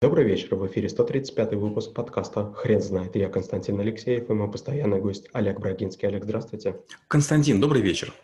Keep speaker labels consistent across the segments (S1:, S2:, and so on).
S1: Добрый вечер, в эфире 135 выпуск подкаста «Хрен знает». Я Константин Алексеев и мой постоянный гость Олег Брагинский. Олег, здравствуйте.
S2: Константин, добрый вечер.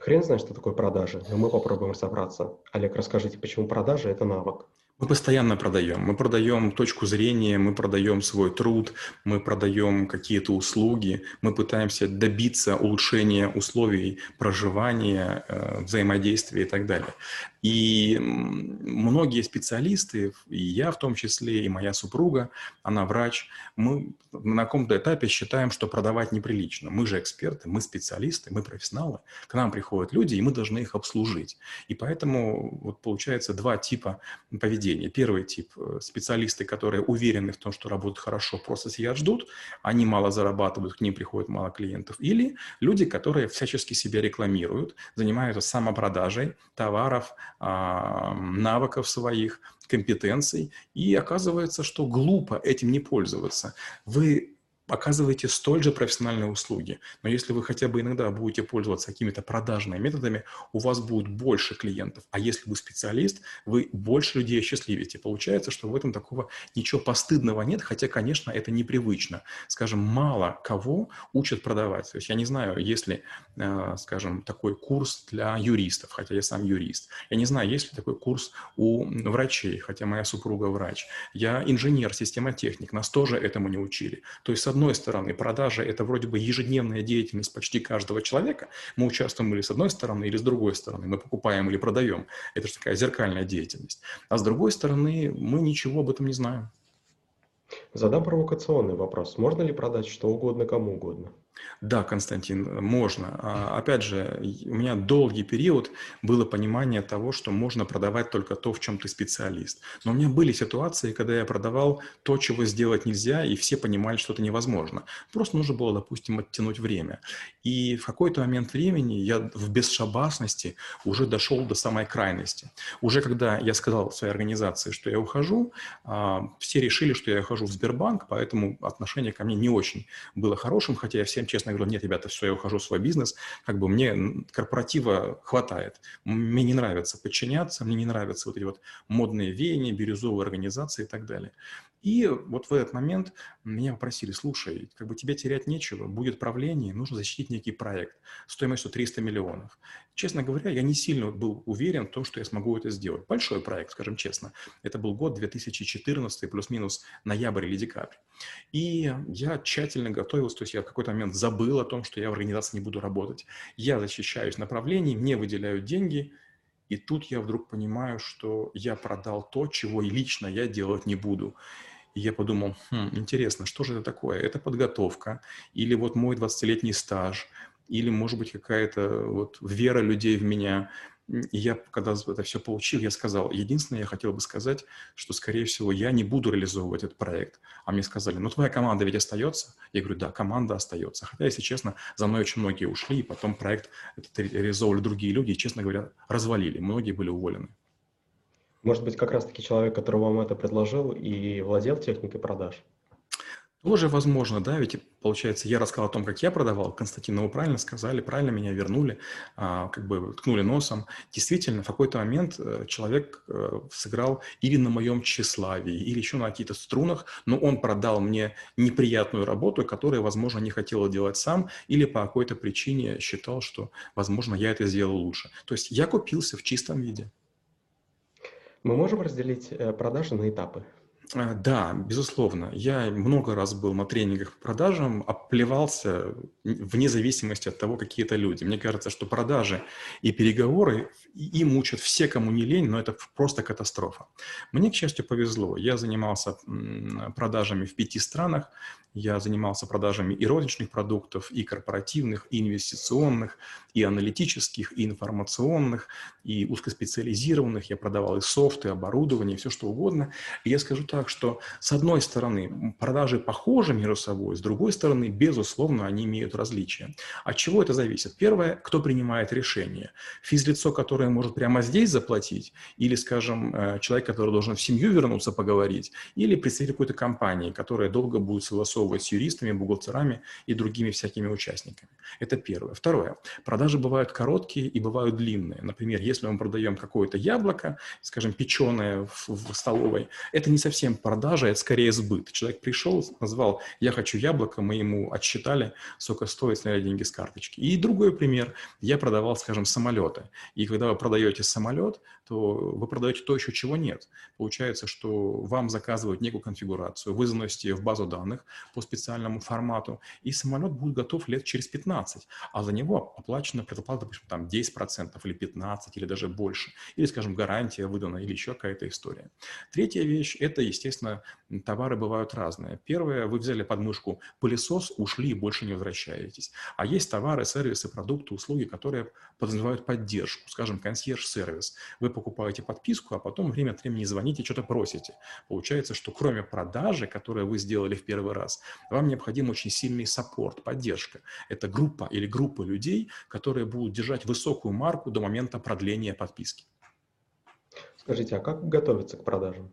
S1: Хрен знает, что такое продажи, но мы попробуем разобраться. Олег, расскажите, почему продажи – это навык?
S2: Мы постоянно продаем. Мы продаем точку зрения, мы продаем свой труд, мы продаем какие-то услуги, мы пытаемся добиться улучшения условий проживания, э, взаимодействия и так далее. И многие специалисты, и я в том числе, и моя супруга, она врач, мы на каком-то этапе считаем, что продавать неприлично. Мы же эксперты, мы специалисты, мы профессионалы. К нам приходят люди, и мы должны их обслужить. И поэтому вот получается два типа поведения. Первый тип – специалисты, которые уверены в том, что работают хорошо, просто сидят, ждут, они мало зарабатывают, к ним приходит мало клиентов. Или люди, которые всячески себя рекламируют, занимаются самопродажей товаров, навыков своих, компетенций, и оказывается, что глупо этим не пользоваться. Вы оказываете столь же профессиональные услуги. Но если вы хотя бы иногда будете пользоваться какими-то продажными методами, у вас будет больше клиентов. А если вы специалист, вы больше людей осчастливите. Получается, что в этом такого ничего постыдного нет, хотя, конечно, это непривычно. Скажем, мало кого учат продавать. То есть я не знаю, есть ли, э, скажем, такой курс для юристов, хотя я сам юрист. Я не знаю, есть ли такой курс у врачей, хотя моя супруга врач. Я инженер, системотехник, нас тоже этому не учили. То есть, с одной стороны, продажа – это вроде бы ежедневная деятельность почти каждого человека. Мы участвуем или с одной стороны, или с другой стороны. Мы покупаем или продаем. Это же такая зеркальная деятельность. А с другой стороны, мы ничего об этом не знаем.
S1: Задам провокационный вопрос. Можно ли продать что угодно кому угодно?
S2: Да, Константин, можно. А, опять же, у меня долгий период было понимание того, что можно продавать только то, в чем ты специалист. Но у меня были ситуации, когда я продавал то, чего сделать нельзя, и все понимали, что это невозможно. Просто нужно было, допустим, оттянуть время. И в какой-то момент времени я в бесшабасности уже дошел до самой крайности. Уже когда я сказал своей организации, что я ухожу, а, все решили, что я ухожу в Сбербанк, поэтому отношение ко мне не очень было хорошим, хотя я всем честно говорю, нет, ребята, все, я ухожу в свой бизнес, как бы мне корпоратива хватает. Мне не нравится подчиняться, мне не нравятся вот эти вот модные веяния, бирюзовые организации и так далее. И вот в этот момент меня попросили, слушай, как бы тебе терять нечего, будет правление, нужно защитить некий проект стоимостью 300 миллионов. Честно говоря, я не сильно был уверен в том, что я смогу это сделать. Большой проект, скажем честно. Это был год 2014, плюс-минус ноябрь или декабрь. И я тщательно готовился, то есть я в какой-то момент забыл о том, что я в организации не буду работать. Я защищаюсь направлений, мне выделяют деньги, и тут я вдруг понимаю, что я продал то, чего и лично я делать не буду. И я подумал, хм, интересно, что же это такое? Это подготовка или вот мой 20-летний стаж, или, может быть, какая-то вот вера людей в меня. И я, когда это все получил, я сказал, единственное, я хотел бы сказать, что, скорее всего, я не буду реализовывать этот проект. А мне сказали, ну, твоя команда ведь остается? Я говорю, да, команда остается. Хотя, если честно, за мной очень многие ушли, и потом проект этот реализовывали другие люди, и, честно говоря, развалили. Многие были уволены.
S1: Может быть, как раз-таки человек, который вам это предложил и владел техникой продаж?
S2: Тоже возможно, да, ведь получается, я рассказал о том, как я продавал, Константин, вы правильно сказали, правильно меня вернули, а, как бы ткнули носом. Действительно, в какой-то момент э, человек э, сыграл или на моем тщеславии, или еще на каких-то струнах, но он продал мне неприятную работу, которую, возможно, не хотел делать сам, или по какой-то причине считал, что, возможно, я это сделал лучше. То есть я купился в чистом виде.
S1: Мы можем разделить э, продажи на этапы?
S2: А, да, безусловно. Я много раз был на тренингах по продажам, оплевался вне зависимости от того, какие это люди. Мне кажется, что продажи и переговоры, им учат все, кому не лень, но это просто катастрофа. Мне, к счастью, повезло. Я занимался продажами в пяти странах. Я занимался продажами и розничных продуктов, и корпоративных, и инвестиционных, и аналитических, и информационных, и узкоспециализированных. Я продавал и софт, и оборудование, и все что угодно. И я скажу так, что с одной стороны продажи похожи между собой, с другой стороны, безусловно, они имеют различия. От чего это зависит? Первое, кто принимает решение? Физлицо, которое может прямо здесь заплатить, или, скажем, э, человек, который должен в семью вернуться поговорить, или представитель какой-то компании, которая долго будет согласовывать с юристами, бухгалтерами и другими всякими участниками. Это первое. Второе. Продажи бывают короткие и бывают длинные. Например, если мы продаем какое-то яблоко, скажем, печеное в, в столовой, это не совсем продажа, это скорее сбыт. Человек пришел, назвал «я хочу яблоко», мы ему отсчитали, сколько стоит, сняли деньги с карточки. И другой пример. Я продавал, скажем, самолеты. И когда вы продаете самолет, то вы продаете то еще, чего нет. Получается, что вам заказывают некую конфигурацию, вы заносите в базу данных по специальному формату, и самолет будет готов лет через 15, а за него оплачена предоплата, допустим, там 10% или 15% или даже больше, или, скажем, гарантия выдана или еще какая-то история. Третья вещь – это, естественно, товары бывают разные. Первое, вы взяли подмышку пылесос, ушли и больше не возвращаетесь. А есть товары, сервисы, продукты, услуги, которые подразумевают поддержку, скажем, консьерж-сервис. Вы покупаете подписку, а потом время от времени звоните, что-то просите. Получается, что кроме продажи, которую вы сделали в первый раз, вам необходим очень сильный саппорт, поддержка. Это группа или группы людей, которые будут держать высокую марку до момента продления подписки.
S1: Скажите, а как готовиться к продажам?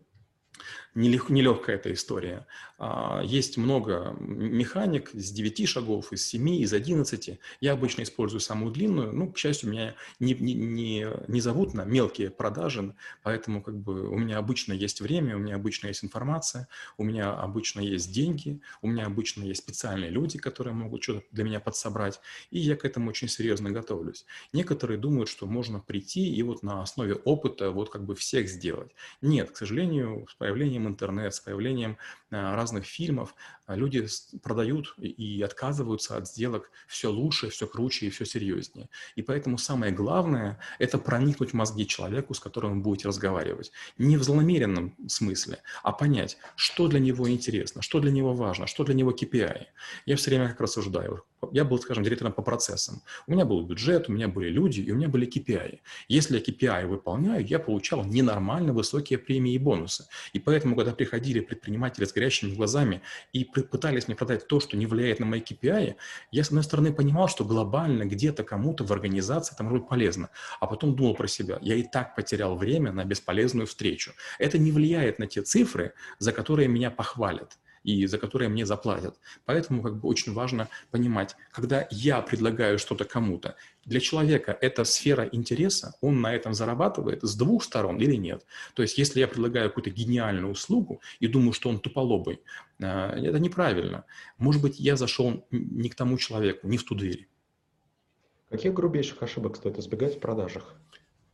S2: Нелегкая эта история. А, есть много механик с 9 шагов, из 7, из 11. Я обычно использую самую длинную. Ну, к счастью, меня не, не, не, не зовут на мелкие продажи, поэтому как бы у меня обычно есть время, у меня обычно есть информация, у меня обычно есть деньги, у меня обычно есть специальные люди, которые могут что-то для меня подсобрать, и я к этому очень серьезно готовлюсь. Некоторые думают, что можно прийти и вот на основе опыта вот как бы всех сделать. Нет, к сожалению, с появлением появлением интернета, с появлением а, разных фильмов а, люди продают и отказываются от сделок все лучше, все круче и все серьезнее. И поэтому самое главное – это проникнуть в мозги человеку, с которым вы будете разговаривать. Не в злонамеренном смысле, а понять, что для него интересно, что для него важно, что для него KPI. Я все время как рассуждаю. Я был, скажем, директором по процессам. У меня был бюджет, у меня были люди, и у меня были KPI. Если я KPI выполняю, я получал ненормально высокие премии и бонусы. И поэтому, когда приходили предприниматели с горящими глазами и пытались мне продать то, что не влияет на мои KPI, я, с одной стороны, понимал, что глобально где-то кому-то в организации это может быть полезно. А потом думал про себя, я и так потерял время на бесполезную встречу. Это не влияет на те цифры, за которые меня похвалят и за которые мне заплатят. Поэтому как бы очень важно понимать, когда я предлагаю что-то кому-то, для человека это сфера интереса, он на этом зарабатывает с двух сторон или нет. То есть если я предлагаю какую-то гениальную услугу и думаю, что он туполобый, э, это неправильно. Может быть, я зашел не к тому человеку, не в ту дверь.
S1: Каких грубейших ошибок стоит избегать в продажах?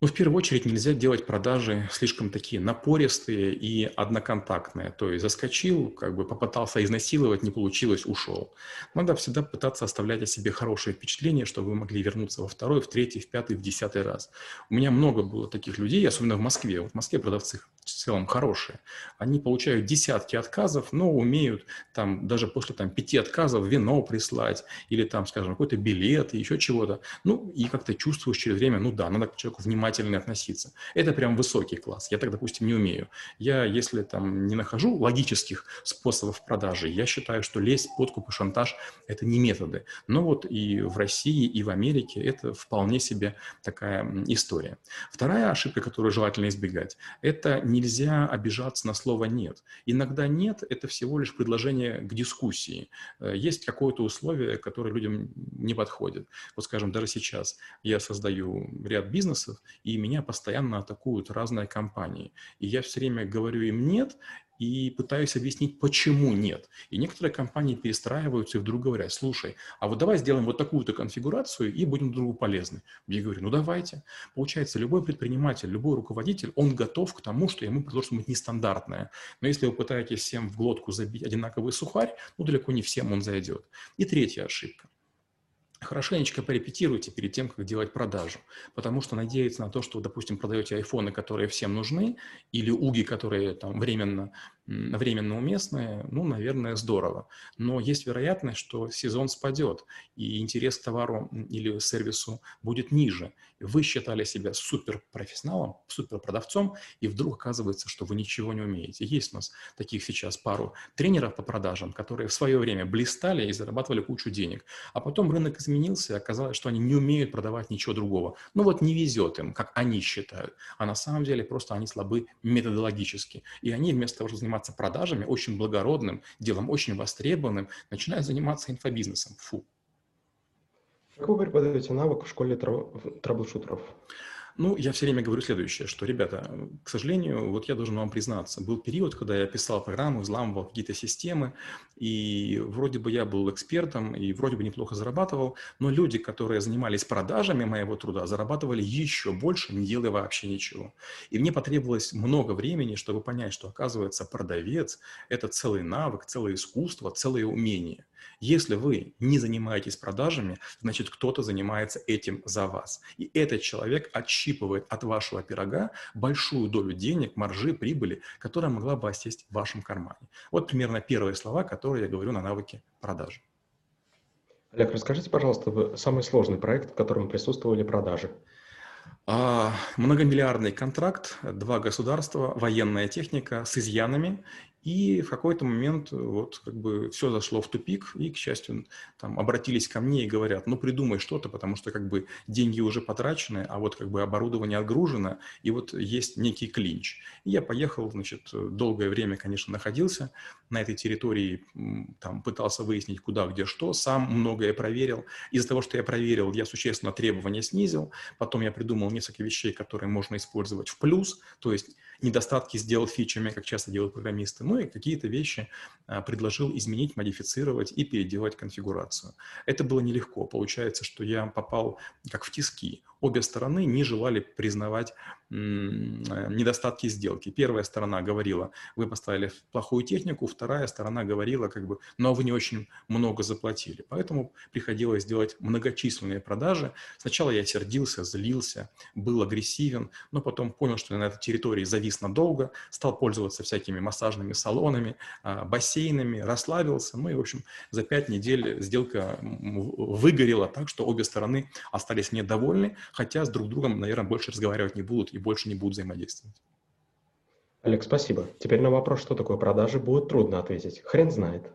S2: Ну, в первую очередь нельзя делать продажи слишком такие напористые и одноконтактные. То есть заскочил, как бы попытался изнасиловать, не получилось, ушел. Надо всегда пытаться оставлять о себе хорошее впечатление, чтобы вы могли вернуться во второй, в третий, в пятый, в десятый раз. У меня много было таких людей, особенно в Москве. Вот в Москве продавцы в целом хорошие. Они получают десятки отказов, но умеют там даже после там, пяти отказов вино прислать или там, скажем, какой-то билет, еще чего-то. Ну, и как-то чувствуешь через время, ну да, надо к человеку внимательно внимательно относиться. Это прям высокий класс. Я так, допустим, не умею. Я, если там не нахожу логических способов продажи, я считаю, что лезть, подкуп и шантаж – это не методы. Но вот и в России, и в Америке это вполне себе такая история. Вторая ошибка, которую желательно избегать, это нельзя обижаться на слово «нет». Иногда «нет» – это всего лишь предложение к дискуссии. Э, есть какое-то условие, которое людям не подходит. Вот, скажем, даже сейчас я создаю ряд бизнесов, и меня постоянно атакуют разные компании. И я все время говорю им «нет», и пытаюсь объяснить, почему нет. И некоторые компании перестраиваются и вдруг говорят, слушай, а вот давай сделаем вот такую-то конфигурацию и будем другу полезны. Я говорю, ну давайте. Получается, любой предприниматель, любой руководитель, он готов к тому, что ему предложат быть нестандартное. Но если вы пытаетесь всем в глотку забить одинаковый сухарь, ну далеко не всем он зайдет. И третья ошибка хорошенечко порепетируйте перед тем, как делать продажу. Потому что надеяться на то, что, допустим, продаете айфоны, которые всем нужны, или уги, которые там временно временно уместные, ну, наверное, здорово. Но есть вероятность, что сезон спадет, и интерес к товару или сервису будет ниже. Вы считали себя суперпрофессионалом, суперпродавцом, и вдруг оказывается, что вы ничего не умеете. Есть у нас таких сейчас пару тренеров по продажам, которые в свое время блистали и зарабатывали кучу денег. А потом рынок изменился, и оказалось, что они не умеют продавать ничего другого. Ну вот не везет им, как они считают. А на самом деле просто они слабы методологически. И они вместо того, чтобы заниматься продажами, очень благородным делом, очень востребованным, начинают заниматься инфобизнесом. Фу.
S1: Как вы преподаете навык в школе трэблшутеров?
S2: Ну, я все время говорю следующее, что, ребята, к сожалению, вот я должен вам признаться, был период, когда я писал программы, взламывал какие-то системы, и вроде бы я был экспертом, и вроде бы неплохо зарабатывал, но люди, которые занимались продажами моего труда, зарабатывали еще больше, не делая вообще ничего. И мне потребовалось много времени, чтобы понять, что, оказывается, продавец – это целый навык, целое искусство, целое умение – если вы не занимаетесь продажами, значит кто-то занимается этим за вас. И этот человек отщипывает от вашего пирога большую долю денег, маржи, прибыли, которая могла бы осесть в вашем кармане. Вот примерно первые слова, которые я говорю на навыке продажи.
S1: Олег, расскажите, пожалуйста, самый сложный проект, в котором присутствовали продажи.
S2: А, многомиллиардный контракт, два государства, военная техника с изъянами и в какой-то момент э, вот как бы все зашло в тупик, и, к счастью, там обратились ко мне и говорят, ну придумай что-то, потому что как бы деньги уже потрачены, а вот как бы оборудование отгружено, и вот есть некий клинч. И я поехал, значит, долгое время, конечно, находился на этой территории, там пытался выяснить, куда, где, что, сам многое проверил. Из-за того, что я проверил, я существенно требования снизил, потом я придумал несколько вещей, которые можно использовать в плюс, то есть недостатки сделал фичами, как часто делают программисты, ну и какие-то вещи а, предложил изменить, модифицировать и переделать конфигурацию. Это было нелегко. Получается, что я попал как в тиски. Обе стороны не желали признавать Э, недостатки сделки. Первая сторона говорила, вы поставили плохую технику, вторая сторона говорила, как бы, но вы не очень много заплатили. Поэтому приходилось делать многочисленные продажи. Сначала я сердился, злился, был агрессивен, но потом понял, что на этой территории завис надолго, стал пользоваться всякими массажными салонами, а, бассейнами, расслабился. Ну и, в общем, за пять недель сделка выгорела так, что обе стороны остались недовольны, хотя с друг другом, наверное, больше разговаривать не будут и больше не будут взаимодействовать.
S1: Олег, спасибо. Теперь на вопрос, что такое продажи, будет трудно ответить. Хрен знает.